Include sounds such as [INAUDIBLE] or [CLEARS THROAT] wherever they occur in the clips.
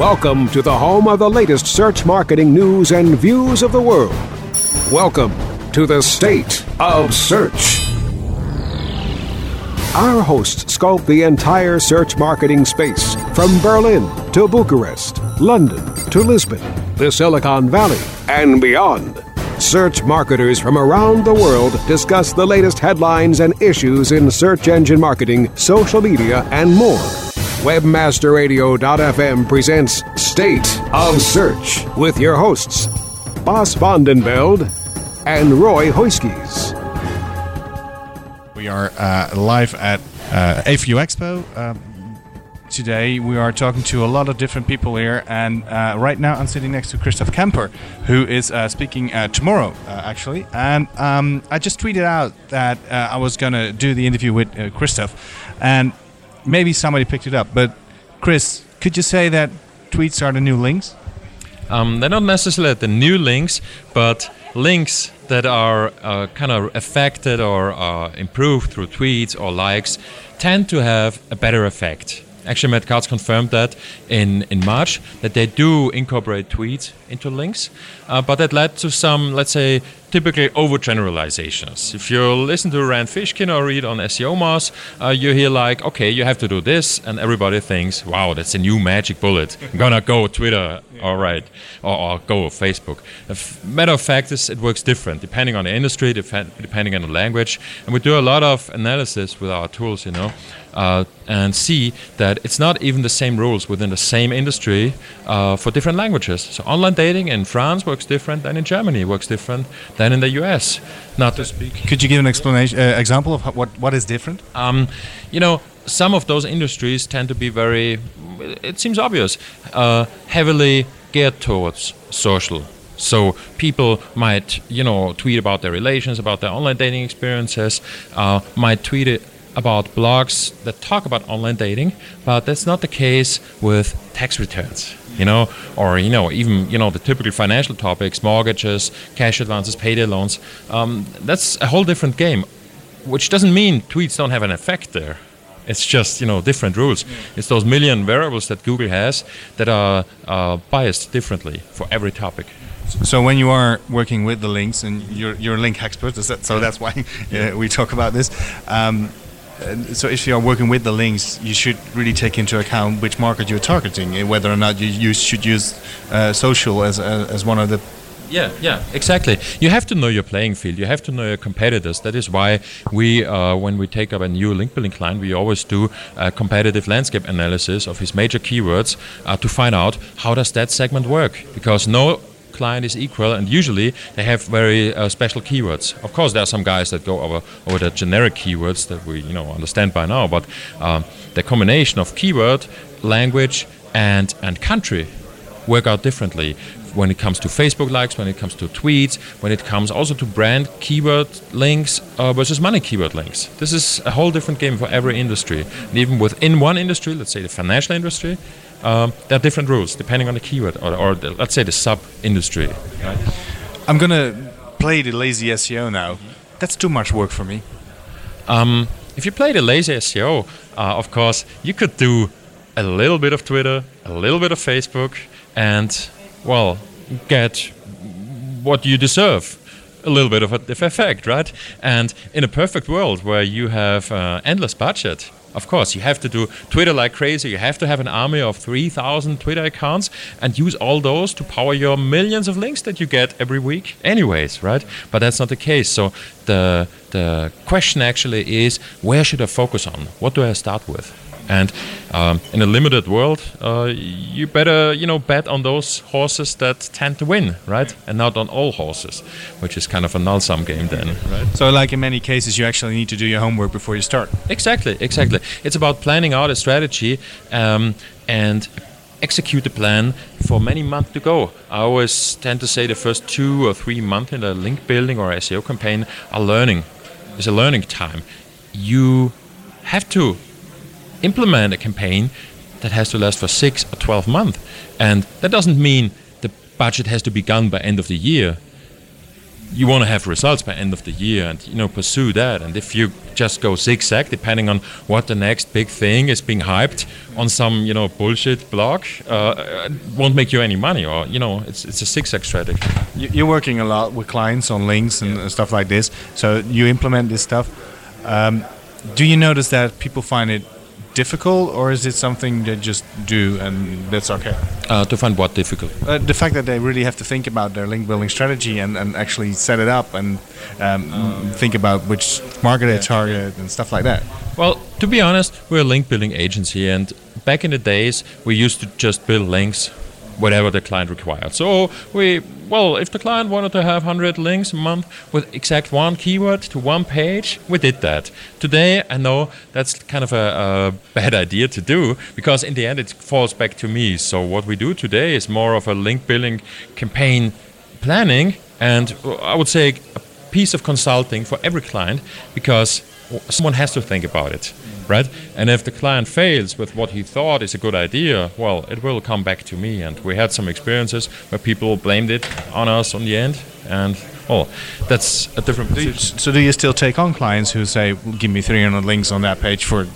Welcome to the home of the latest search marketing news and views of the world. Welcome to the State of Search. Our hosts sculpt the entire search marketing space from Berlin to Bucharest, London to Lisbon, the Silicon Valley, and beyond. Search marketers from around the world discuss the latest headlines and issues in search engine marketing, social media, and more. Webmasterradio.fm presents State of Search with your hosts, Bas van den Beld and Roy Huiskes. We are uh, live at uh, A4U Expo. Um, today we are talking to a lot of different people here, and uh, right now I'm sitting next to Christoph Cemper, who is uh, speaking uh, tomorrow, uh, actually. And um, I just tweeted out that uh, I was going to do the interview with uh, Christoph, and maybe somebody picked it up. But Chris, could you say that tweets are the new links? Um, they're not necessarily the new links, but links that are uh, kind of affected or uh, improved through tweets or likes tend to have a better effect. Actually, Cutts confirmed that in, in March that they do incorporate tweets into links, uh, but that led to some, let's say, typically overgeneralizations. If you listen to Rand Fishkin or read on SEO Moz, uh, you hear like, okay, you have to do this, and everybody thinks, wow, that's a new magic bullet. I'm [LAUGHS] gonna go Twitter, all right, or, or go Facebook. The f- matter of fact is, it works different depending on the industry, def- depending on the language, and we do a lot of analysis with our tools, you know, uh, and see that it's not even the same rules within the same industry uh, for different languages. So online dating in France works different than in Germany, works different than in the US. Not to speak. Could you give an explanation, uh, example of how, what what is different? Um, you know, some of those industries tend to be very, it seems obvious, uh, heavily geared towards social. So people might, you know, tweet about their relations, about their online dating experiences, uh, might tweet it about blogs that talk about online dating, but that's not the case with tax returns. You know, or you know, even you know the typical financial topics, mortgages, cash advances, payday loans. Um, that's a whole different game, which doesn't mean tweets don't have an effect there. It's just you know different rules. It's those million variables that Google has that are uh, biased differently for every topic. So when you are working with the links, and you're you're a link expert, is that, so that's why [LAUGHS] uh, we talk about this. Um, so if you are working with the links, you should really take into account which market you're targeting, and whether or not you, you should use uh, social as, as as one of the Yeah, yeah, exactly. You have to know your playing field. You have to know your competitors. That is why we, uh, when we take up a new link building client, we always do a competitive landscape analysis of his major keywords uh, to find out how does that segment work. Because no client is equal, and usually they have very uh, special keywords. Of course, there are some guys that go over over the generic keywords that we you know understand by now, but um, the combination of keyword, language, and and country work out differently when it comes to Facebook likes, when it comes to tweets, when it comes also to brand keyword links uh, versus money keyword links. This is a whole different game for every industry. And even within one industry, let's say the financial industry, um, there are different rules depending on the keyword or, or the, let's say the sub industry. Right? I'm gonna play the lazy SEO now. That's too much work for me. Um, if you play the lazy SEO, uh, of course, you could do a little bit of Twitter, a little bit of Facebook, and well, get what you deserve. A little bit of a of effect, right? And in a perfect world where you have uh, endless budget, of course, you have to do Twitter like crazy. You have to have an army of 3,000 Twitter accounts and use all those to power your millions of links that you get every week, anyways, right? But that's not the case. So the the question actually is, where should I focus on? What do I start with? And um, in a limited world, uh, you better you know bet on those horses that tend to win, right? And not on all horses, which is kind of a null sum game then, right? So, like in many cases, you actually need to do your homework before you start. Exactly, exactly. It's about planning out a strategy um, and execute the plan for many months to go. I always tend to say the first two or three months in a link building or SEO campaign are learning. It's a learning time. You have to implement a campaign that has to last for six or 12 months. And that doesn't mean the budget has to be gone by end of the year. You want to have results by end of the year and you know pursue that. And if you just go zigzag, depending on what the next big thing is being hyped on some you know bullshit blog, uh, it won't make you any money. Or you know it's it's a zigzag strategy. You- You're working a lot with clients on links and stuff like this. So you implement this stuff. Um, do you notice that people find it difficult, or is it something they just do and that's okay? Uh, to find what difficult. Uh, the fact that they really have to think about their link building strategy and, and actually set it up and um, think about which market they target and stuff like that. Well, to be honest, we're a link building agency, and back in the days, we used to just build links whatever the client required. So we, well, if the client wanted to have 100 links a month with exact one keyword to one page, we did that. Today, I know that's kind of a, a bad idea to do because in the end it falls back to me. So what we do today is more of a link building campaign planning and uh, I would say a piece of consulting for every client because someone has to think about it, right? And if the client fails with what he thought is a good idea, well, it will come back to me. And we had some experiences where people blamed it on us on the end, and well, that's a different. Do you, so do you still take on clients who say, well, "Give me 300 links on that page for"?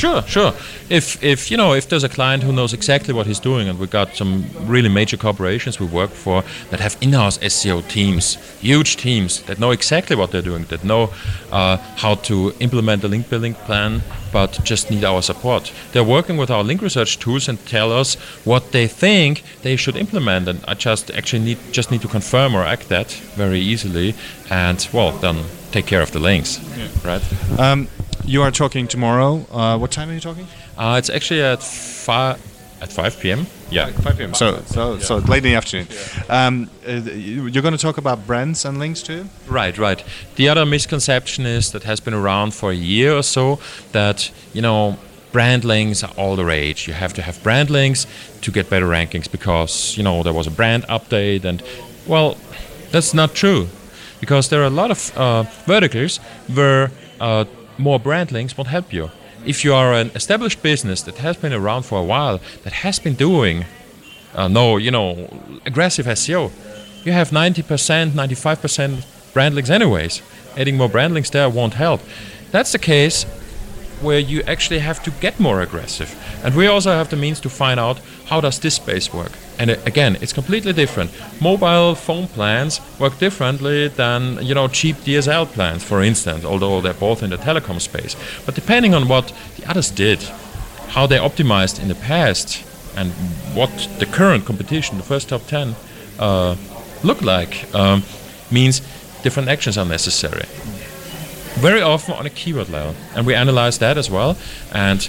Sure, sure. If if you know if there's a client who knows exactly what he's doing, and we've got some really major corporations we work for that have in-house SEO teams, huge teams that know exactly what they're doing, that know uh, how to implement the link building plan, but just need our support. They're working with our link research tools and tell us what they think they should implement, and I just actually need just need to confirm or act that very easily, and well then take care of the links, right? Um, you are talking tomorrow. Uh, what time are you talking? Uh, it's actually at five at 5 p.m. Yeah, 5 p.m. So, so, so late in the afternoon. Um, uh, you- you're going to talk about brands and links too. right, right. The other misconception is that has been around for a year or so that you know brand links are all the rage. You have to have brand links to get better rankings because you know there was a brand update and well, that's not true because there are a lot of uh, verticals where uh, more brand links won't help you. If you are an established business that has been around for a while, that has been doing uh, no, you know, aggressive SEO, you have 90%, 95% brand links anyways. Adding more brand links there won't help. That's the case where you actually have to get more aggressive. And we also have the means to find out how does this space work. And again, it's completely different. Mobile phone plans work differently than you know cheap DSL plans, for instance, although they're both in the telecom space. But depending on what the others did, how they optimized in the past, and what the current competition, the first top 10, uh, look like, um, means different actions are necessary very often on a keyword level. And we analyze that as well. And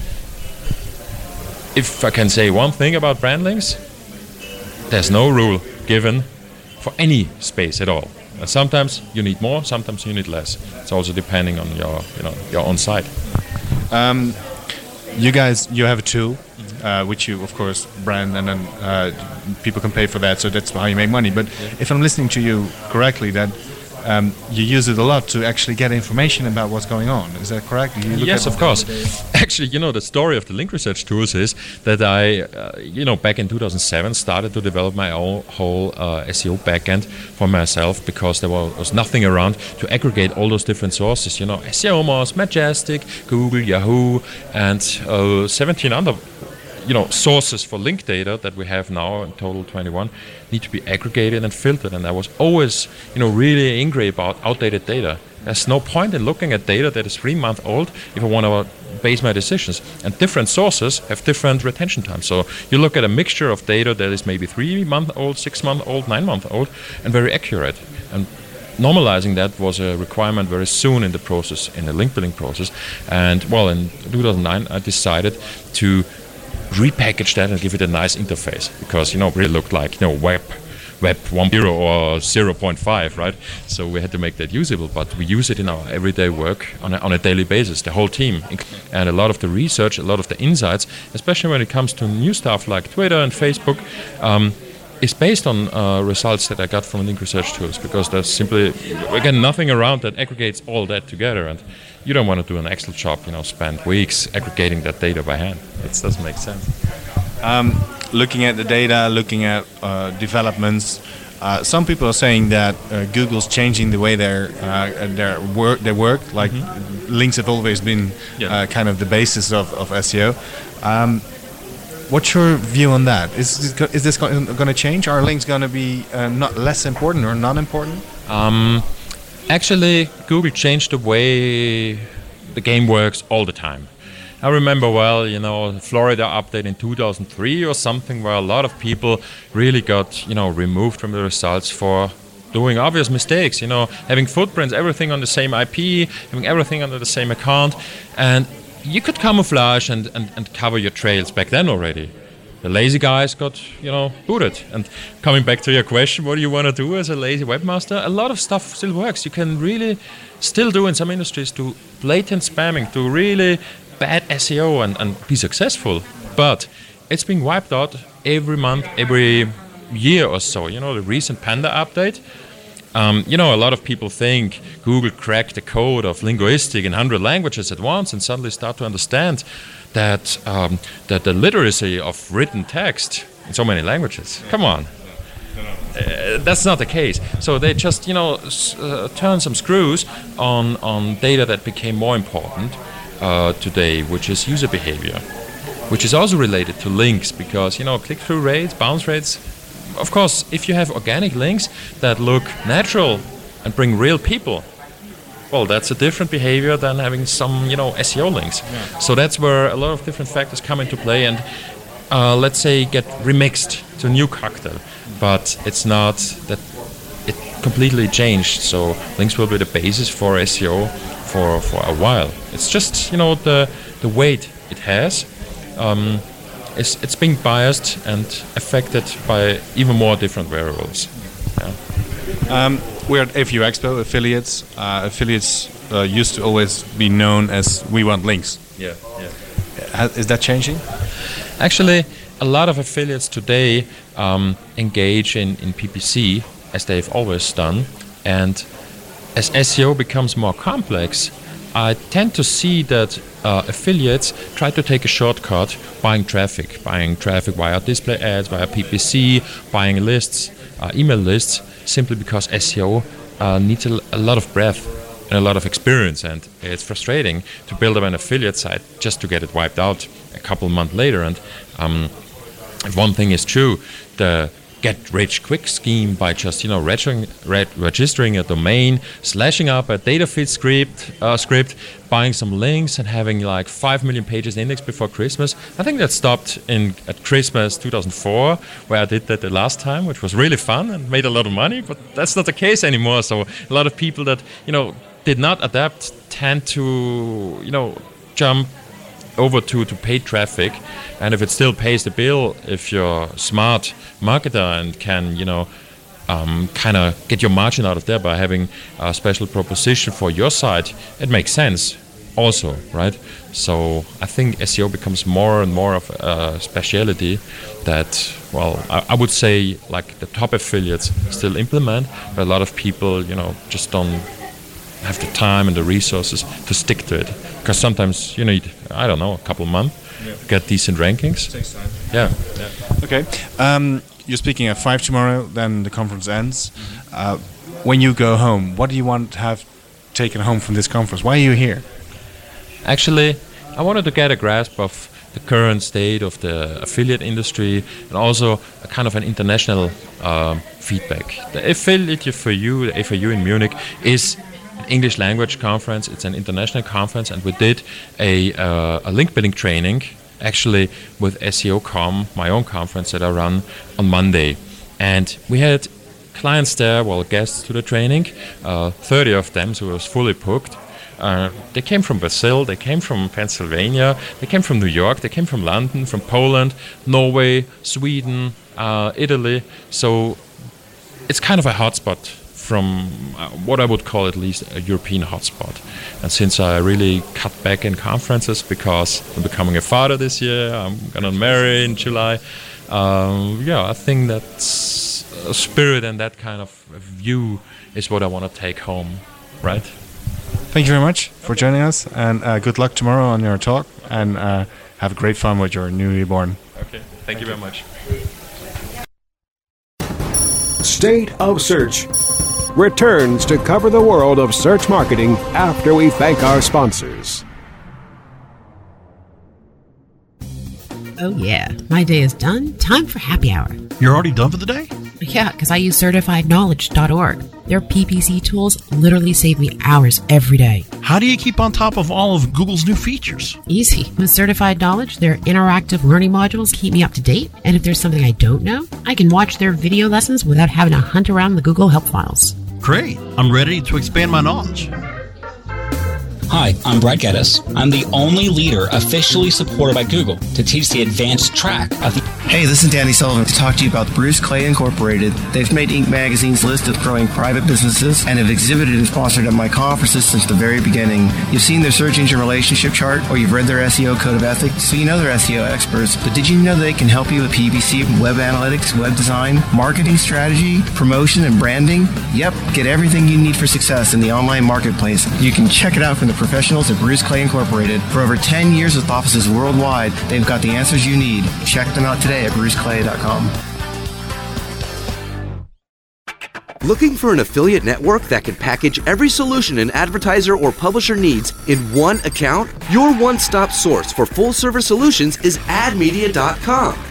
if I can say one thing about brand links, there's no rule given for any space at all. And sometimes you need more, sometimes you need less. It's also depending on your, you know, your own site. Um, you guys, you have a tool, uh, which you, of course, brand, and then uh, people can pay for that. So that's how you make money. But if I'm listening to you correctly, that um, you use it a lot to actually get information about what's going on. Is that correct? You look Yes, at- of course. [LAUGHS] Actually, you know, the story of the link research tools is that I, uh, you know, back in 2007 started to develop my own whole uh, SEO backend for myself because there wa- was nothing around to aggregate all those different sources. You know, SEO Moz, Majestic, Google, Yahoo, and uh, 17 other you know sources for link data that we have now in total 21 need to be aggregated and filtered. And i was always you know really angry about outdated data. There's no point in looking at data that is three months old if i want to base my decisions. And different sources have different retention times. So you look at a mixture of data that is maybe three month old six month old nine month old and very accurate. And normalizing that was a requirement very soon in the process, in the link building process. And well, in 2009, I decided to repackage that and give it a nice interface because you know it really looked like you know web web 1.0 or 0.5 right? So we had to make that usable but we use it in our everyday work on a, on a daily basis the whole team. And a lot of the research a lot of the insights especially when it comes to new stuff like twitter and facebook um, is based on uh, results that I got from link research tools because there's simply again nothing around that aggregates all that together and you don't want to do an Excel job you know spend weeks aggregating that data by hand it doesn't make sense Um, looking at the data, looking at uh, developments, uh, some people are saying that uh, Google's changing the way their uh, their work their work. Like links have always been Yeah. uh, kind of the basis of, of SEO. Um, what's your view on that? Is is this going to change? Are links going to be uh, not less important or non important? Um, actually, Google changed the way the game works all the time. I remember well, you know, Florida update in 2003 or something, where a lot of people really got, you know, removed from the results for doing obvious mistakes. You know, having footprints, everything on the same IP, having everything under the same account, and you could camouflage and, and, and cover your trails back then already. The lazy guys got you know booted. And coming back to your question what do you want to do as a lazy webmaster? A lot of stuff still works. You can really still do in some industries do blatant spamming do really bad seo and, and be successful. But it's being wiped out every month every year or so. You know the recent panda update um, you know, a lot of people think Google cracked the code of linguistic in 100 languages at once and suddenly start to understand that, um, that the literacy of written text in so many languages. Come on. Uh, that's not the case. So they just, you know, uh, turn some screws on, on data that became more important uh, today, which is user behavior, which is also related to links because, you know, click-through rates, bounce rates, of course, if you have organic links that look natural and bring real people, well, that's a different behavior than having some, you know, SEO links. So that's where a lot of different factors come into play and, uh, let's say, get remixed to a new cocktail. But it's not that it completely changed. So links will be the basis for SEO for, for a while. It's just, you know, the, the weight it has. Um, it's, it's being biased and affected by even more different variables. Um, we're at A4U Expo, affiliates. Uh, affiliates uh, used to always be known as We Want Links. Yeah, yeah. Is that changing? Actually, a lot of affiliates today um, engage in, in PPC as they've always done. And as SEO becomes more complex, I tend to see that uh, affiliates try to take a shortcut buying traffic, buying traffic via display ads, via PPC, buying lists, uh, email lists, simply because SEO uh, needs a, lot of breadth and a lot of experience. And it's frustrating to build up an affiliate site just to get it wiped out a couple months later. And um, if one thing is true, the get rich quick scheme by just you know registering, re- registering a domain, slashing up a data feed script, uh, script, buying some links, and having like five million pages indexed before Christmas. I think that stopped in at Christmas 2004, where I did that the last time, which was really fun and made a lot of money. But that's not the case anymore. So a lot of people that you know did not adapt tend to you know jump over to, to paid traffic. And if it still pays the bill if you're a smart marketer and can you know um, kind of get your margin out of there by having a special proposition for your site it makes sense also right? So i think seo becomes more and more of a speciality that well I, I would say like the top affiliates still implement but a lot of people you know just don't have the time and the resources to stick to it. Because sometimes you need, I don't know, a couple of months to get decent rankings. Yeah. Okay. Um, you're speaking at five tomorrow. Then the conference ends. Uh, when you go home, what do you want to have taken home from this conference? Why are you here? Actually, I wanted to get a grasp of the current state of the affiliate industry and also a kind of an international uh, feedback. The affiliate for you, the FAU in Munich, is English language conference. It's an international conference, and we did a, uh, a link building training actually with SEOcom, my own conference that I run on Monday. And we had clients there, well, guests to the training, uh, 30 of them, so it was fully booked. Uh, they came from Brazil, they came from Pennsylvania, they came from New York, they came from London, from Poland, Norway, Sweden, uh, Italy. So it's kind of a hotspot from uh, what I would call at least a European hotspot. And since I really cut back in conferences because I'm becoming a father this year, I'm gonna marry in July. Um, yeah, I think that spirit and that kind of view is what I want to take home, right? Thank you very much for joining us, and uh, good luck tomorrow on your talk, and uh, have great fun with your newly born. Okay, thank you very much. State of Search returns to cover the world of search marketing after we thank our sponsors. Oh, yeah. My day is done. Time for happy hour. You're already done for the day? Yeah, because I use certifiedknowledge.org. Their PPC tools literally save me hours every day. How do you keep on top of all of Google's new features? Easy. With Certified Knowledge, their interactive learning modules keep me up to date. And if there's something I don't know, I can watch their video lessons without having to hunt around the Google Help files. Great. I'm ready to expand my knowledge. Hi, I'm Brad Geddes. I'm the only leader officially supported by Google to teach the advanced track of the. Hey, this is Danny Sullivan to talk to you about Bruce Clay Incorporated. They've made Inc. magazine's list of growing private businesses and have exhibited and sponsored at my conferences since the very beginning. You've seen their search engine relationship chart or you've read their SEO code of ethics, so you know they're SEO experts. But did you know they can help you with PPC, web analytics, web design, marketing strategy, promotion, and branding? Yep, get everything you need for success in the online marketplace. You can check it out from the professionals at Bruce Clay Incorporated. For over 10 years with offices worldwide, they've got the answers you need. Check them out today at bruceclay.com. Looking for an affiliate network that can package every solution an advertiser or publisher needs in one account? Your one stop source for full service solutions is admedia.com.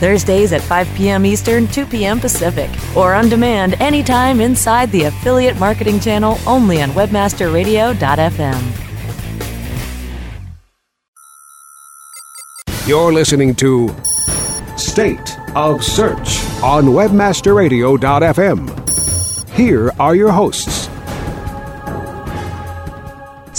Thursdays at 5 p.m. Eastern, 2 p.m. Pacific, or on demand anytime inside the Affiliate Marketing Channel only on WebmasterRadio.fm. You're listening to State of Search on WebmasterRadio.fm. Here are your hosts.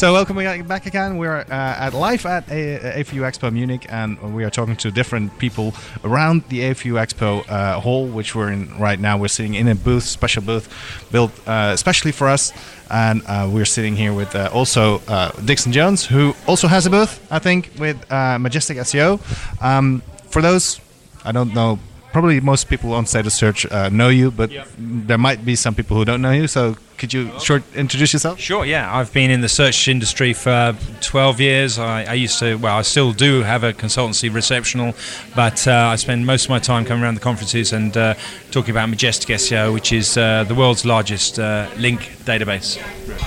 So welcome back again. We're uh, at live at A- A4U Expo Munich, and we are talking to different people around the A4U Expo uh, hall, which we're in right now. We're sitting in a booth, special booth built uh, especially for us, and uh, we're sitting here with uh, also uh, Dixon Jones, who also has a booth, I think, with Majestic SEO. Um, for those, I don't know probably most people on State of Search uh, know you, but yep. there might be some people who don't know you. So could you short introduce yourself? Sure. Yeah, I've been in the search industry for 12 years. I, I used to, well, I still do have a consultancy receptional, but uh, I spend most of my time coming around the conferences and uh, talking about Majestic SEO, which is uh, the world's largest uh, link database.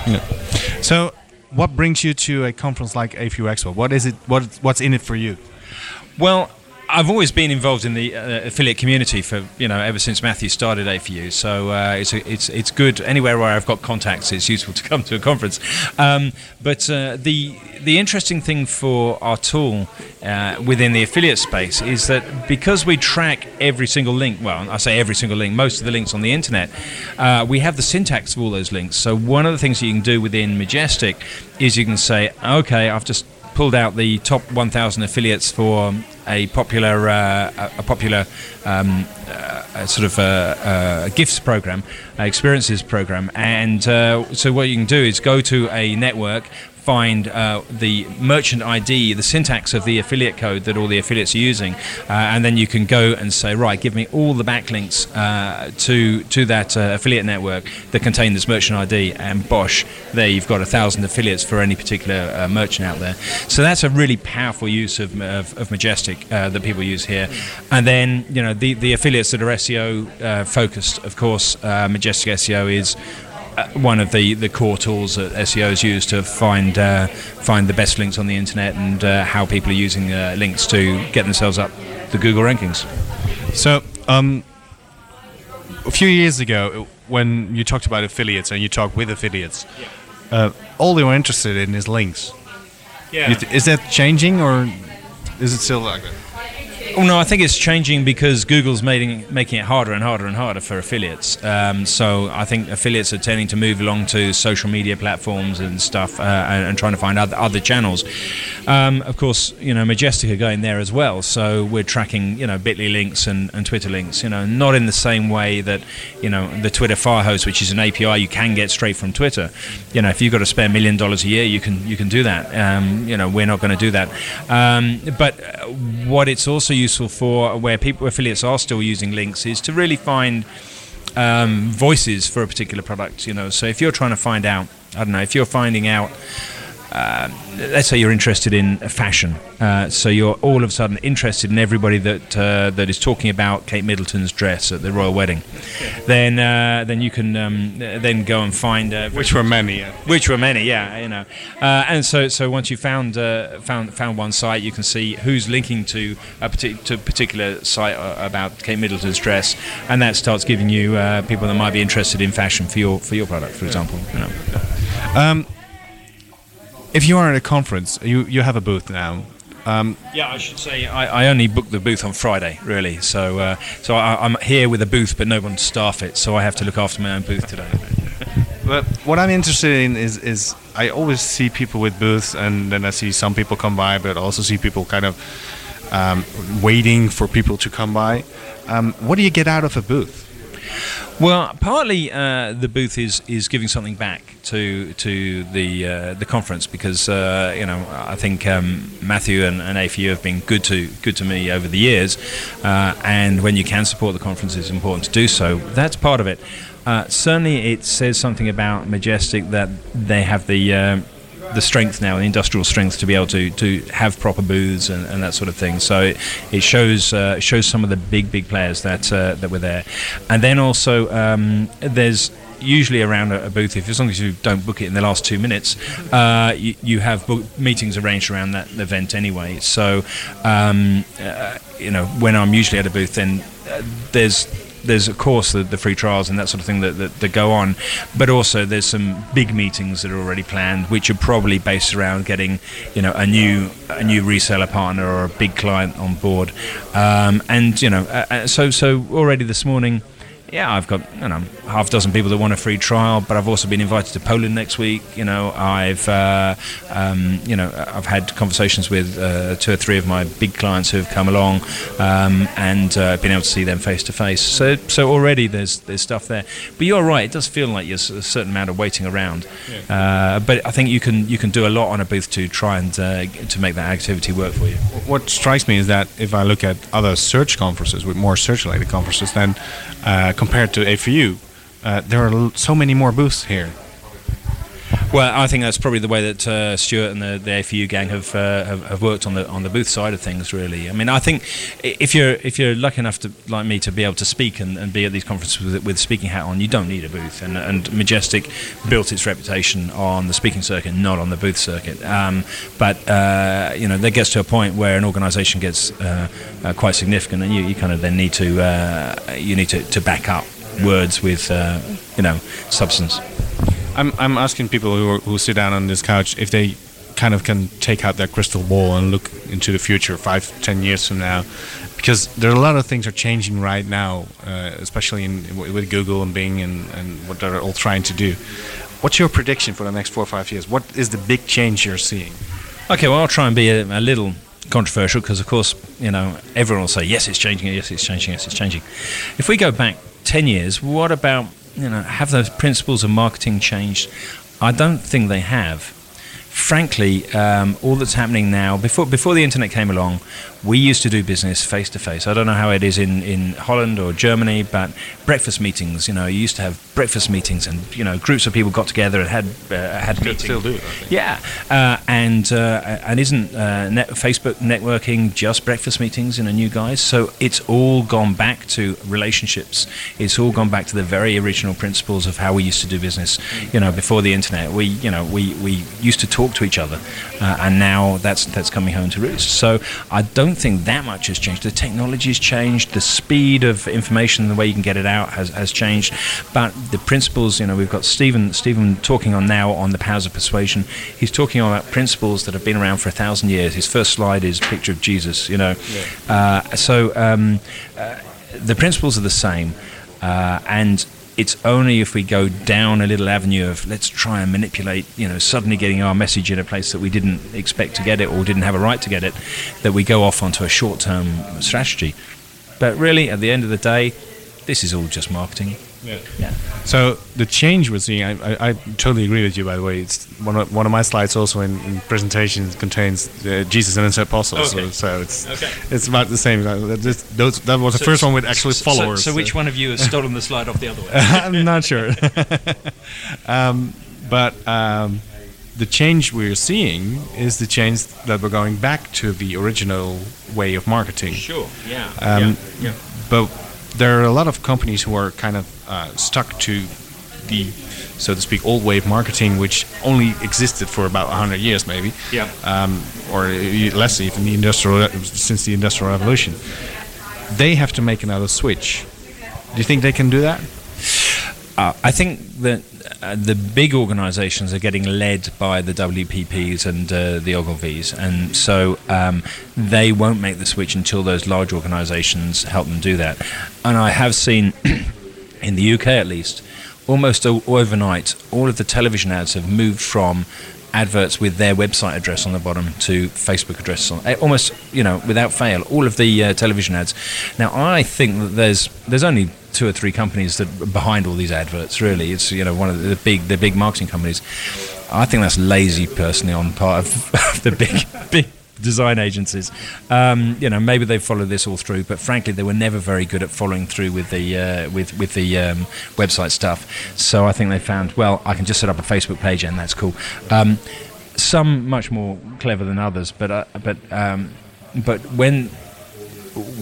Yeah. So. What brings you to a conference like AFU Expo? What is it? What, what's in it for you? Well, I've always been involved in the uh, affiliate community for you know ever since Matthew started A4U. So uh, it's a, it's it's good anywhere where I've got contacts. It's useful [LAUGHS] to come to a conference. Um, but uh, the the interesting thing for our tool uh, within the affiliate space is that because we track every single link. Well, I say every single link. Most of the links on the internet. Uh, we have the syntax of all those links. So one of the things you can do within Majestic is you can say, okay, I've just pulled out the top 1,000 affiliates for a popular uh, a popular um, uh, sort of a, a gifts program, experiences program, and uh, so what you can do is go to a network, find uh, the merchant ID, the syntax of the affiliate code that all the affiliates are using, uh, and then you can go and say, right, give me all the backlinks uh, to to that uh, affiliate network that contain this merchant ID, and bosh, there you've got a thousand affiliates for any particular merchant out there. So that's a really powerful use of, of, of Majestic that people use here. And then you know the the affiliates that are SEO focused, of course, Majestic SEO is one of the, the core tools that SEOs use to find uh, find the best links on the internet and uh, how people are using uh, links to get themselves up the Google rankings. So, um, a few years ago, when you talked about affiliates and you talked with affiliates, uh, all they were interested in is links. Yeah. Is that changing or is it still like that? Well, no, I think it's changing because Google's making making it harder and harder and harder for affiliates. Um, so I think affiliates are tending to move along to social media platforms and stuff, uh, and, and trying to find other, other channels. Um, of course, you know, Majestic are going there as well. So we're tracking, you know, Bitly links and, and Twitter links. You know, not in the same way that, you know, the Twitter Firehose, which is an API you can get straight from Twitter. You know, if you've got to a million dollars a year, you can you can do that. Um, you know, we're not going to do that. Um, but what it's also useful for, where people affiliates are still using links, is to really find um, voices for a particular product. You know, so if you're trying to find out, I don't know, if you're finding out. Uh, let's say you're interested in fashion, uh, so you're all of a sudden interested in everybody that uh, that is talking about Kate Middleton's dress at the royal wedding. Then, uh, then you can um, then go and find uh, Which were many. Yeah. which were many, yeah, you know. Uh, and so, so once you found uh, found found one site, you can see who's linking to a partic- to a particular site about Kate Middleton's dress, and that starts giving you uh, people that might be interested in fashion for your for your product, for example. You know. Um, if you are at a conference, you, you have a booth now. Um, Yeah, I should say I, I only booked the booth on Friday, really. So, uh, so I, I'm here with a booth, but no one to staff it, so I have to look after my own booth today. [LAUGHS] But what I'm interested in is is I always see people with booths, and then I see some people come by, but also see people kind of um, waiting for people to come by. Um, what do you get out of a booth? Well, partly uh, the booth is, is giving something back to to the uh, the conference because uh, you know I think um, Matthew and, and A4U have been good to good to me over the years, uh, and when you can support the conference, it's important to do so. That's part of it. Uh, certainly, it says something about Majestic that they have the. The strength now, the industrial strength to be able to, to have proper booths and, and that sort of thing. So it, it shows uh, shows some of the big big players that uh, that were there, and then also um, there's usually around a, a booth if as long as you don't book it in the last two minutes uh, you, you have book meetings arranged around that event anyway so um, uh, you know when I'm usually at a booth then uh, there's there's of course the, the free trials and that sort of thing that, that, that go on, but also there's some big meetings that are already planned, which are probably based around getting, you know, a new a new reseller partner or a big client on board, um, and you know, uh, uh, so so already this morning. Yeah, I've got you know half a dozen people that want a free trial, but I've also been invited to Poland next week. You know, I've uh, um, you know I've had conversations with uh, two or three of my big clients who have come along, um, and uh, been able to see them face to face. So so already there's there's stuff there. But you're right, it does feel like there's a certain amount of waiting around. Uh, but I think you can you can do a lot on a booth to try and uh, to make that activity work for you. What strikes me is that if I look at other search conferences with more search-related conferences, then uh, compared to A4U, uh, there are so many more booths here. Well, I think that's probably the way that uh, Stuart and the, the A4U gang have, uh, have have worked on the on the booth side of things. Really, I mean, I think if you're if you're lucky enough to like me to be able to speak and, and be at these conferences with, with speaking hat on, you don't need a booth. And, and Majestic built its reputation on the speaking circuit, not on the booth circuit. Um, but uh, you know, that gets to a point where an organisation gets uh, uh, quite significant, and you, you kind of then need to uh, you need to, to back up words with you know substance. I'm, I'm asking people who, are, who sit down on this couch if they kind of can take out their crystal ball and look into the future five, ten years from now, because there are a lot of things are changing right now, uh, especially in with Google and Bing and, and what they're all trying to do. What's your prediction for the next four or five years? What is the big change you're seeing? Okay, well, I'll try and be a, a little controversial because, of course, you know, everyone will say, yes, it's changing, yes, it's changing, yes, it's changing. If we go back 10 years, what about, you know, have those principles of marketing changed? I don't think they have. frankly, um, all that's happening now, before before the internet came along, we used to do business face to face. I don't know how it is in, in Holland or Germany, but breakfast meetings. You know, you used to have breakfast meetings, and you know, groups of people got together and had uh, had meetings. still do I think. Yeah, uh, and uh, and isn't uh, net Facebook networking just breakfast meetings? You know, new guys. So it's all gone back to relationships. It's all gone back to the very original principles of how we used to do business. You know, before the internet, we you know we, we used to talk to each other, uh, and now that's that's coming home to roost. So I don't think that much has changed. The technology has changed. The speed of information, the way you can get it out, has, has changed. But the principles, you know, we've got Stephen Stephen talking on now on the powers of persuasion. He's talking about principles that have been around for a thousand years. His first slide is a picture of Jesus. You know, uh, so um, uh, the principles are the same, uh, and it's only if we go down a little avenue of let's try and manipulate, you know, suddenly getting our message in a place that we didn't expect to get it or didn't have a right to get it, that we go off onto a short-term strategy. But really, at the end of the day, this is all just marketing. Yeah. Yeah. So the change we're seeing, I, I, I totally agree with you. By the way, it's one of, one of my slides also in, in presentations contains uh, Jesus and his apostles. Okay. So, so it's Okay. it's about the same. That- this- those, that was the So- first one with actually so- so- followers. So, which one of you has [LAUGHS] stolen the slide off the other one? [LAUGHS] I'm not sure. [LAUGHS] um, but um, the change we're seeing is the change that we're going back to the original way of marketing. Sure, yeah, Um, yeah, yeah. But there are a lot of companies who are kind of uh, stuck to the, so to speak, old wave marketing, which only existed for about 100 years, maybe. Yeah. Um, or less even the industrial since the industrial revolution. They have to make another switch. Do you think they can do that? Uh, I think that uh, the big organisations are getting led by the WPPs and uh, the Ogilvies, and so um, they won't make the switch until those large organisations help them do that. And I have seen, [CLEARS THROAT] in the UK at least, almost overnight, all of the television ads have moved from adverts with their website address on the bottom to Facebook address on eh, almost you know without fail all of the uh, television ads now I think that there's there's only two or three companies that are behind all these adverts really. It's you know one of the big the big marketing companies. I think that's lazy personally on part of [LAUGHS] the big big design agencies. Um, you know maybe they followed this all through but frankly they were never very good at following through with the uh, with with the um, website stuff. So I think they found well I can just set up a Facebook page and that's cool. Um, some much more clever than others but uh, but um, but when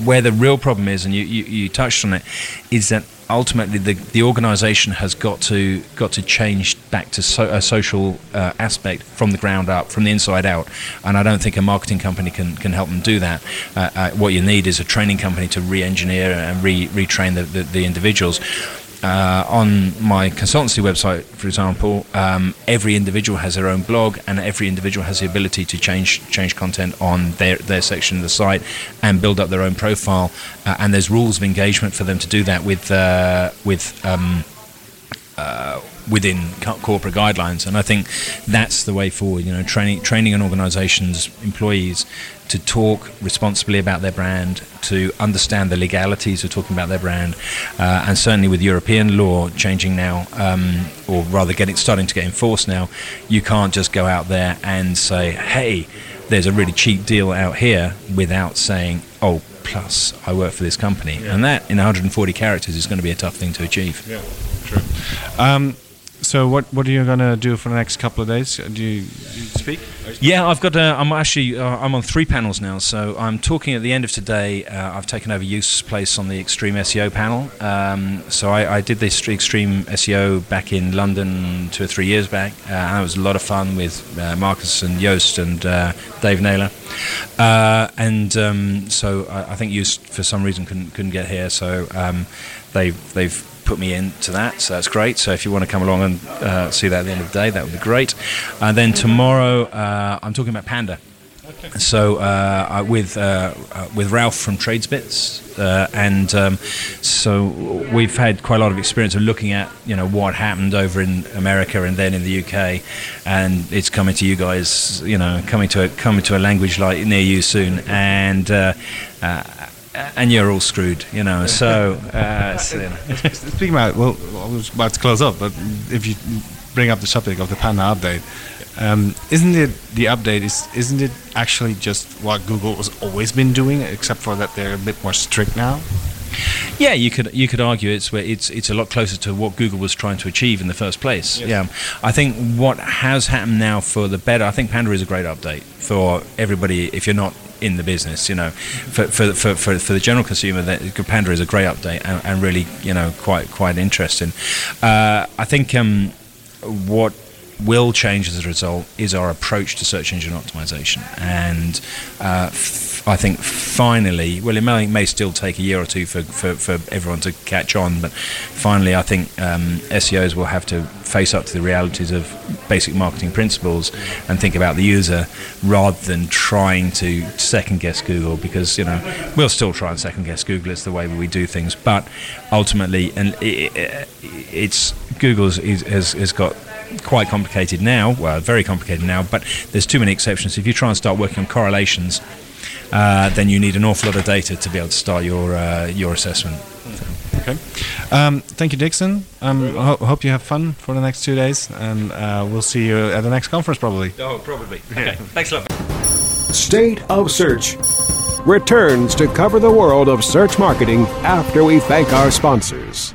where the real problem is, and you, you, you touched on it, is that ultimately the, the organisation has got to got to change back to so, a social uh, aspect from the ground up, from the inside out. And I don't think a marketing company can, can help them do that. Uh, uh, what you need is a training company to re-engineer and re- retrain the, the, the individuals. Uh, on my consultancy website, for example, um, every individual has their own blog, and every individual has the ability to change change content on their, their section of the site and build up their own profile. Uh, and there's rules of engagement for them to do that with uh, with um, uh, within co- corporate guidelines. And I think that's the way forward. You know, training training an organisation's employees to talk responsibly about their brand, to understand the legalities of talking about their brand, uh, and certainly with European law changing now, um, or rather getting starting to get enforced now, you can't just go out there and say, "Hey, there's a really cheap deal out here," without saying, "Oh." Plus, I work for this company, and that in 140 characters is going to be a tough thing to achieve. Yeah, true. Um, so what what are you gonna do for the next couple of days? Do you, do you speak? Yeah, I've got. Uh, I'm actually. Uh, I'm on three panels now. So I'm talking at the end of today. Uh, I've taken over Joost's place on the Extreme SEO panel. Um, so I, I did this Extreme SEO back in London two or three years back. Uh, and it was a lot of fun with uh, Marcus and Joost and uh, Dave Naylor. And um, so I, I think Joost for some reason couldn't couldn't get here. So um, they've they've put me into that, so that's great. So if you want to come along and uh, see that at the end of the day, that would be great. And then tomorrow, uh, I'm talking about Panda. So uh, I- with uh, uh, with Ralph from Tradesbits, uh, and um, so we've had quite a lot of experience of looking at you know what happened over in America and then in the UK, and it's coming to you guys, you know, coming to a, coming to a language like near you soon, and. Uh, and you're all screwed, you know. So, uh, [LAUGHS] so, you know. Speaking about, well, I was about to close up, but if you bring up the subject of the Panda update. Um, isn't it the update? Is isn't it actually just what Google has always been doing, except for that they're a bit more strict now? Yeah, you could you could argue it's where it's it's a lot closer to what Google was trying to achieve in the first place. Yes. Yeah, I think what has happened now for the better. I think Panda is a great update for everybody. If you're not in the business, you know, for for for, for, for the general consumer, that Panda is a great update and, and really you know quite quite interesting. Uh, I think um, what will change as a result is our approach to search engine optimization. And uh, f- I think finally, well, it may, may still take a year or two for, for, for everyone to catch on, but finally, I think um, SEOs will have to face up to the realities of basic marketing principles and think about the user rather than trying to second guess Google because, you know, we'll still try and second guess Google. It's the way we do things. But ultimately, and it, it, it's Google's is, has, has got quite complicated now. Well, very complicated now, but there's too many exceptions. If you try and start working on correlations, uh, then you need an awful lot of data to be able to start your uh, your assessment. Okay. Um, thank you, Dixon. Um, I ho- hope you have fun for the next two days, and uh, we'll see you at the next conference probably. Oh, probably. Okay. Thanks a lot. State of Search returns to cover the world of search marketing after we thank our sponsors.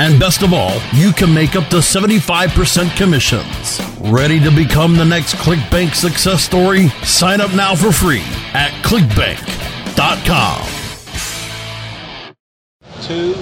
And best of all, you can make up to 75% commissions. Ready to become the next ClickBank success story? Sign up now for free at clickbank.com. Two,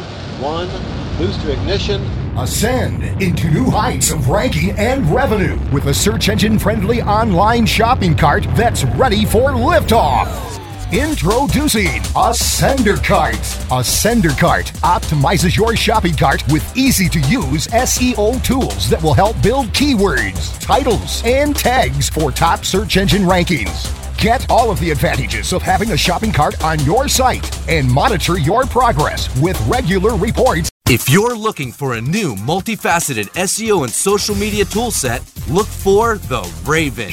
one, booster ignition. Ascend into new heights of ranking and revenue with a search engine friendly online shopping cart that's ready for liftoff. Introducing Ascender Cart. Ascender Cart optimizes your shopping cart with easy to use SEO tools that will help build keywords, titles, and tags for top search engine rankings. Get all of the advantages of having a shopping cart on your site and monitor your progress with regular reports. If you're looking for a new multifaceted SEO and social media toolset, look for the Raven.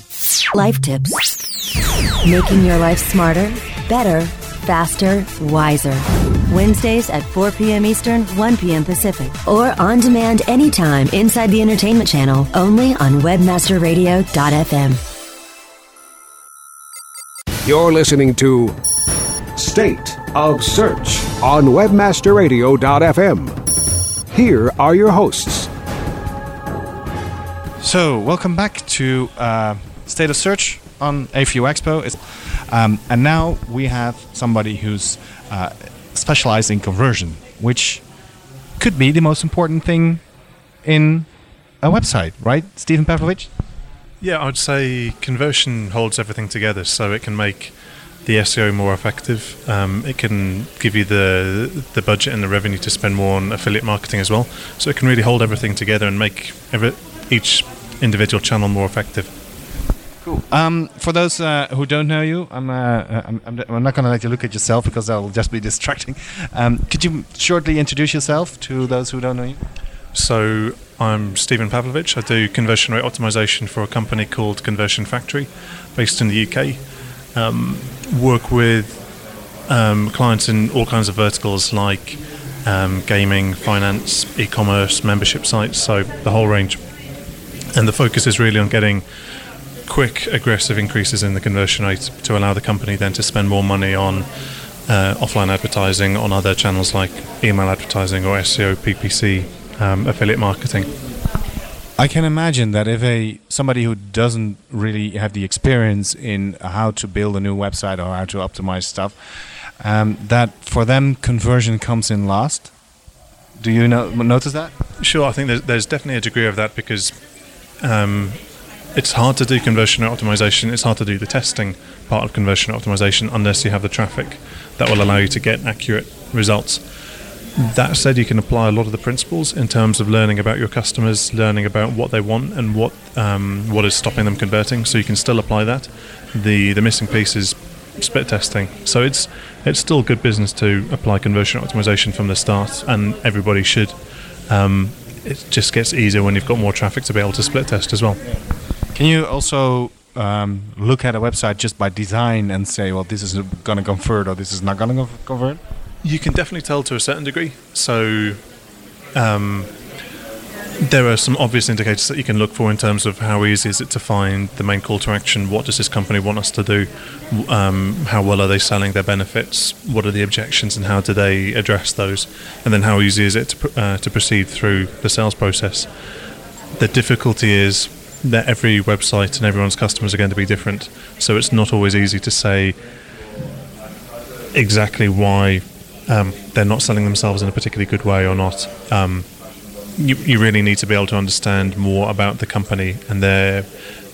Life tips. Making your life smarter, better, faster, wiser. Wednesdays at 4 p.m. Eastern, 1 p.m. Pacific. Or on demand anytime inside the entertainment channel, only on webmasterradio.fm. You're listening to State of Search on WebmasterRadio.fm. Here are your hosts. So, welcome back to uh, State of Search on A4U Expo. Um, and now we have somebody who's uh, specialized in conversion, which could be the most important thing in a website, right, Stephen Pavlovich? Yeah, I'd say conversion holds everything together, so it can make the SEO more effective. Um, it can give you the the budget and the revenue to spend more on affiliate marketing as well. So it can really hold everything together and make every, each individual channel more effective. Cool. Um, for those uh, who don't know you, I'm, uh, I'm, I'm, I'm not going to let you look at yourself because that will just be [LAUGHS] distracting. Um, could you shortly introduce yourself to those who don't know you? So I'm Stephen Pavlovich. I do conversion rate optimization for a company called Conversion Factory, based in the UK. Um, work with um, clients in all kinds of verticals like um, gaming, finance, e-commerce, membership sites, so the whole range. And the focus is really on getting quick, aggressive increases in the conversion rate to allow the company then to spend more money on uh, offline advertising on other channels like email advertising or SEO, PPC, um, affiliate marketing. I can imagine that if a somebody who doesn't really have the experience in how to build a new website or how to optimize stuff, um, that for them conversion comes in last. Do you know, notice that? Sure, I think there's, there's definitely a degree of that because um, it's hard to do conversion optimization. It's hard to do the testing part of conversion optimization unless you have the traffic that will allow you to get accurate results. That said, you can apply a lot of the principles in terms of learning about your customers, learning about what they want and what um, what is stopping them converting. So you can still apply that. The the missing piece is split testing. So it's it's still good business to apply conversion optimization from the start, and everybody should. Um, it just gets easier when you've got more traffic to be able to split test as well. Can you also um, look at a website just by design and say, well, this is going to convert or this is not going to convert? You can definitely tell to a certain degree. So um, there are some obvious indicators that you can look for in terms of how easy is it to find the main call to action. What does this company want us to do? Um, how well are they selling their benefits? What are the objections and how do they address those? And then how easy is it to, uh, to proceed through the sales process? The difficulty is that every website and everyone's customers are going to be different. So it's not always easy to say exactly why um, they're not selling themselves in a particularly good way or not. Um, you, you really need to be able to understand more about the company and their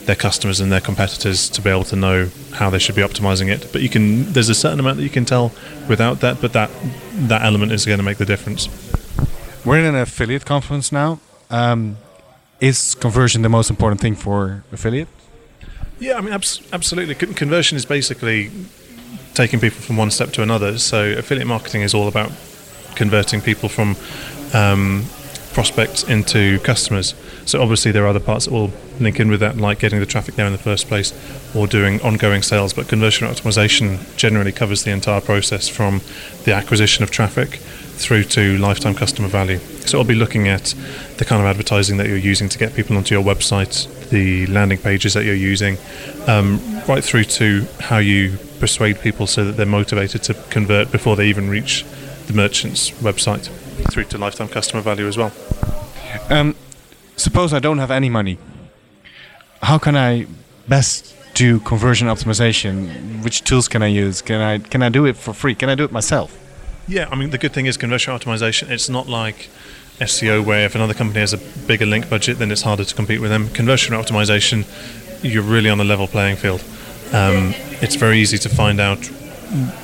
their customers and their competitors to be able to know how they should be optimizing it. But you can there's a certain amount that you can tell without that, but that that element is going to make the difference. We're in an affiliate conference now. Um, is conversion the most important thing for affiliate? Yeah, I mean, abs- absolutely. Con- conversion is basically taking people from one step to another. So affiliate marketing is all about converting people from um, prospects into customers. So obviously there are other parts that will link in with that, like getting the traffic there in the first place or doing ongoing sales. But conversion optimization generally covers the entire process from the acquisition of traffic through to lifetime customer value. So I'll be looking at the kind of advertising that you're using to get people onto your website, the landing pages that you're using, um, right through to how you persuade people so that they're motivated to convert before they even reach the merchant's website, through to lifetime customer value as well. Um, suppose I don't have any money. How can I best do conversion optimization? Which tools can I use? Can I can I do it for free? Can I do it myself? Yeah, I mean the good thing is conversion optimization. It's not like SEO where if another company has a bigger link budget, then it's harder to compete with them. Conversion optimization, you're really on a level playing field. Um, it's very easy to find out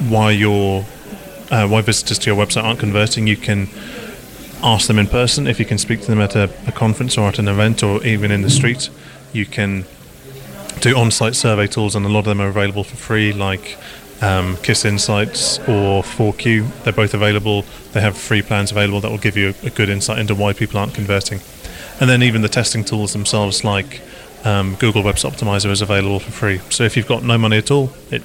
why your uh, why visitors to your website aren't converting. You can ask them in person if you can speak to them at a, a conference or at an event or even in the street. You can do on-site survey tools, and a lot of them are available for free, like um, KISSinsights or 4Q. They're both available. They have free plans available that will give you a, good insight into why people aren't converting. And then even the testing tools themselves, like um, Google Website Optimizer, is available for free. So if you've got no money at all, it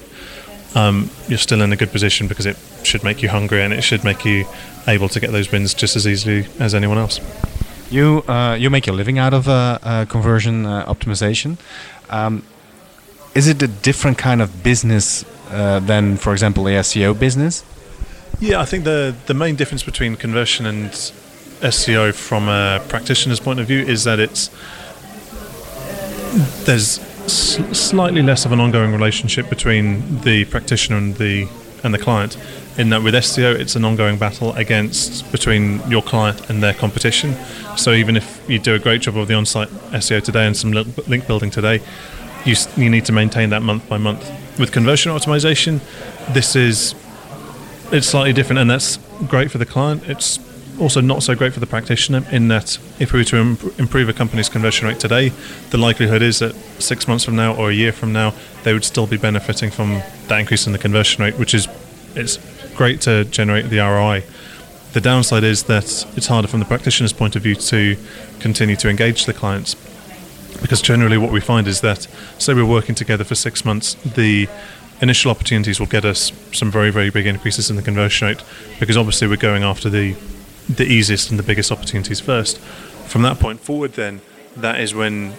um, you're still in a good position because it should make you hungry and it should make you able to get those wins just as easily as anyone else. You uh, you make your living out of uh, uh, conversion uh, optimization. Um, is it a different kind of business uh, than, for example, the SEO business? Yeah, I think the the main difference between conversion and SEO from a practitioner's point of view is that it's there's slightly less of an ongoing relationship between the practitioner and the and the client. In that with SEO, it's an ongoing battle against between your client and their competition. So even if you do a great job of the on-site SEO today and some link building today, you you need to maintain that month by month. With conversion optimization, this is it's slightly different, and that's great for the client. It's also not so great for the practitioner in that if we were to imp- improve a company's conversion rate today, the likelihood is that six months from now or a year from now, they would still be benefiting from that increase in the conversion rate, which is it's great to generate the ROI. The downside is that it's harder from the practitioner's point of view to continue to engage the clients because generally what we find is that say we're working together for six months the initial opportunities will get us some very very big increases in the conversion rate because obviously we're going after the the easiest and the biggest opportunities first. From that point forward then that is when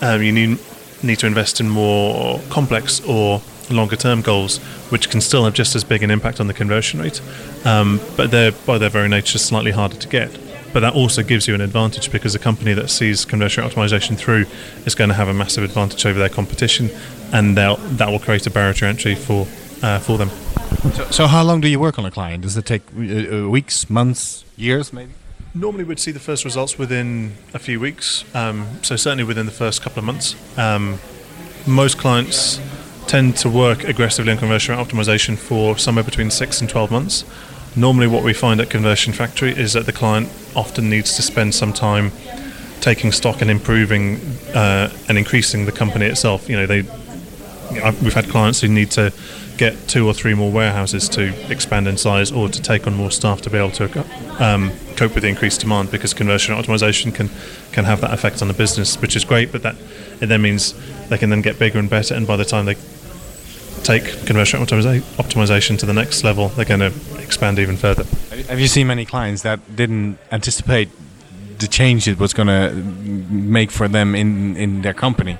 um, you need need to invest in more complex or longer term goals which can still have just as big an impact on the conversion rate um, but they're by their very nature slightly harder to get but that also gives you an advantage because a company that sees conversion optimization through is going to have a massive advantage over their competition, and that will create a barrier to entry for uh, for them. So, so how long do you work on a client? Does it take uh, uh, weeks, months, years, maybe? Normally, we'd see the first results within a few weeks. Um, so certainly within the first couple of months. Um, most clients tend to work aggressively on conversion optimization for somewhere between six and 12 months. Normally, what we find at Conversion Factory is that the client often needs to spend some time taking stock and improving uh, and increasing the company itself. You know, they we've had clients who need to get two or three more warehouses to expand in size or to take on more staff to be able to um, cope with the increased demand because conversion optimization can can have that effect on the business, which is great. But that it then means they can then get bigger and better, and by the time they take conversion optimiza- optimization to the next level, they're going to expand even further. Have you seen many clients that didn't anticipate the change it was going to make for them in in their company,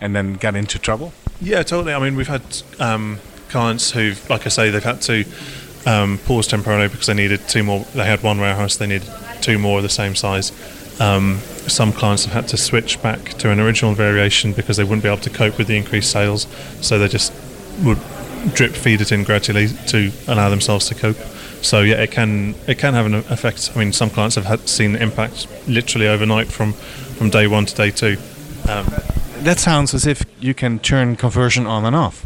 and then got into trouble? Yeah, totally. I mean, we've had um, clients who, like I say, they've had to um, pause temporarily because they needed two more. They had one warehouse, they needed two more of the same size. Um, some clients have had to switch back to an original variation because they wouldn't be able to cope with the increased sales, so they just would drip feed it in gradually to allow themselves to cope. So yeah, it can it can have an effect. I mean, some clients have had seen the impact literally overnight from from day one to day two. Um, that sounds as if you can turn conversion on and off.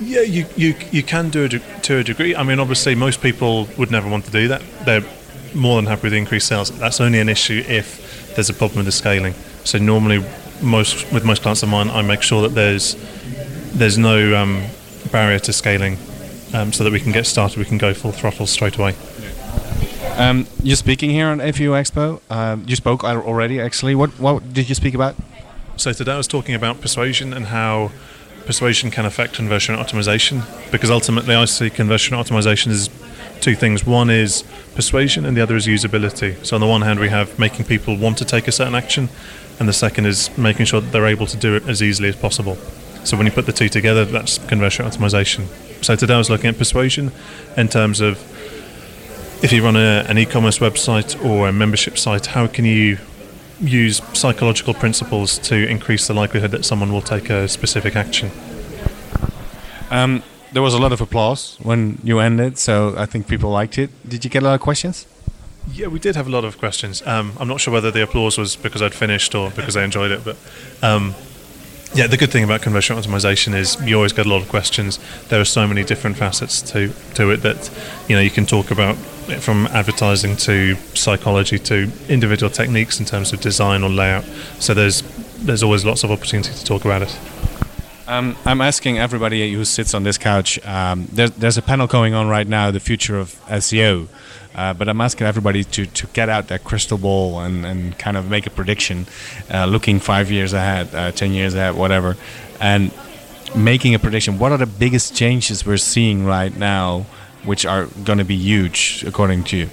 Yeah, you, you, you can do it to a degree. I mean, obviously, most people would never want to do that. They're more than happy with increased sales. That's only an issue if there's a problem with the scaling. So normally, most with most clients of mine, I make sure that there's there's no um, barrier to scaling, um, so that we can get started. We can go full throttle straight away. Um, you're speaking here on FU Expo. Uh, you spoke already, actually. What what did you speak about? So today I was talking about persuasion and how persuasion can affect conversion optimization because ultimately I see conversion optimization as two things. One is persuasion and the other is usability. So on the one hand we have making people want to take a certain action and the second is making sure that they're able to do it as easily as possible. So when you put the two together that's conversion optimization. So today I was looking at persuasion in terms of if you run a, an e-commerce website or a membership site, how can you use psychological principles to increase the likelihood that someone will take a specific action. Um, there was a lot of applause when you ended, so I think people liked it. Did you get a lot of questions? Yeah, we did have a lot of questions. Um, I'm not sure whether the applause was because I'd finished or because I enjoyed it, but um, yeah, the good thing about conversion optimization is you always get a lot of questions. There are so many different facets to to it that you know you can talk about from advertising to psychology to individual techniques in terms of design or layout. So there's there's always lots of opportunity to talk about it. Um, I'm asking everybody who sits on this couch. Um, there's, there's a panel going on right now, the future of SEO. Uh, but I'm asking everybody to, to get out that crystal ball and, and kind of make a prediction, uh, looking five years ahead, uh, ten years ahead, whatever, and making a prediction. What are the biggest changes we're seeing right now which are going to be huge, according to you?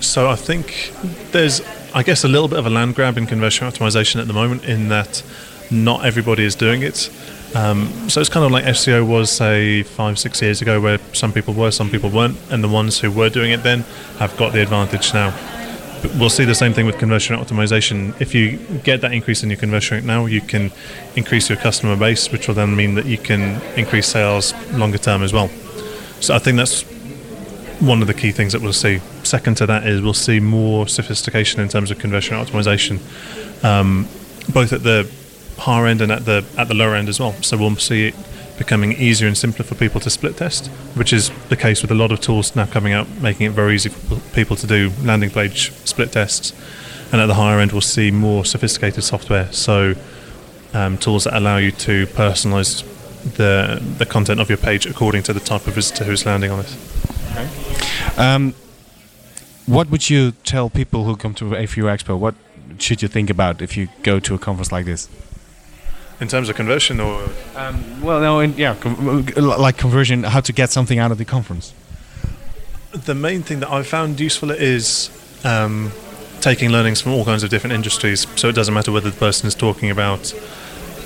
So I think there's, I guess, a little bit of a land grab in conversion optimization at the moment, in that not everybody is doing it. Um, so it's kind of like SEO was, say, five, six years ago, where some people were, some people weren't, and the ones who were doing it then have got the advantage now. But we'll see the same thing with conversion optimization. If you get that increase in your conversion rate now, you can increase your customer base, which will then mean that you can increase sales longer term as well. So I think that's one of the key things that we'll see. Second to that is we'll see more sophistication in terms of conversion optimization, um, both at the higher end and at the at the lower end as well. So we'll see it becoming easier and simpler for people to split test, which is the case with a lot of tools now coming out, making it very easy for people to do landing page split tests. And at the higher end, we'll see more sophisticated software. So um, tools that allow you to personalize the the content of your page according to the type of visitor who's landing on it. Okay. Um, what would you tell people who come to A4U Expo? What should you think about if you go to a conference like this? In terms of conversion, or um, well, no, in, yeah, com like conversion, how to get something out of the conference. The main thing that I've found useful is um, taking learnings from all kinds of different industries. So it doesn't matter whether the person is talking about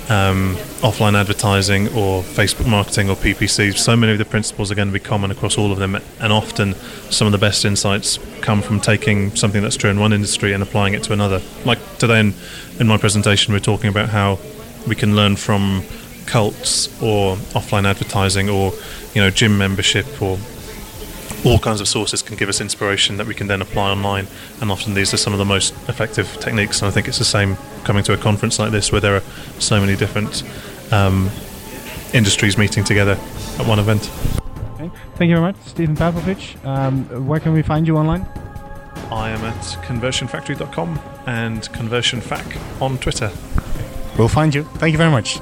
um, offline advertising or Facebook marketing or PPC. So many of the principles are going to be common across all of them, and often some of the best insights come from taking something that's true in one industry and applying it to another. Like today in, in my presentation, we're talking about how we can learn from cults or offline advertising or you know gym membership or all kinds of sources can give us inspiration that we can then apply online. And often these are some of the most effective techniques. And I think it's the same coming to a conference like this where there are so many different um, industries meeting together at one event. Okay. Thank you very much, Stephen Pavlovich. Um, where can we find you online? I am at conversionfactory.com and conversionfac on Twitter. We'll find you. Thank you very much.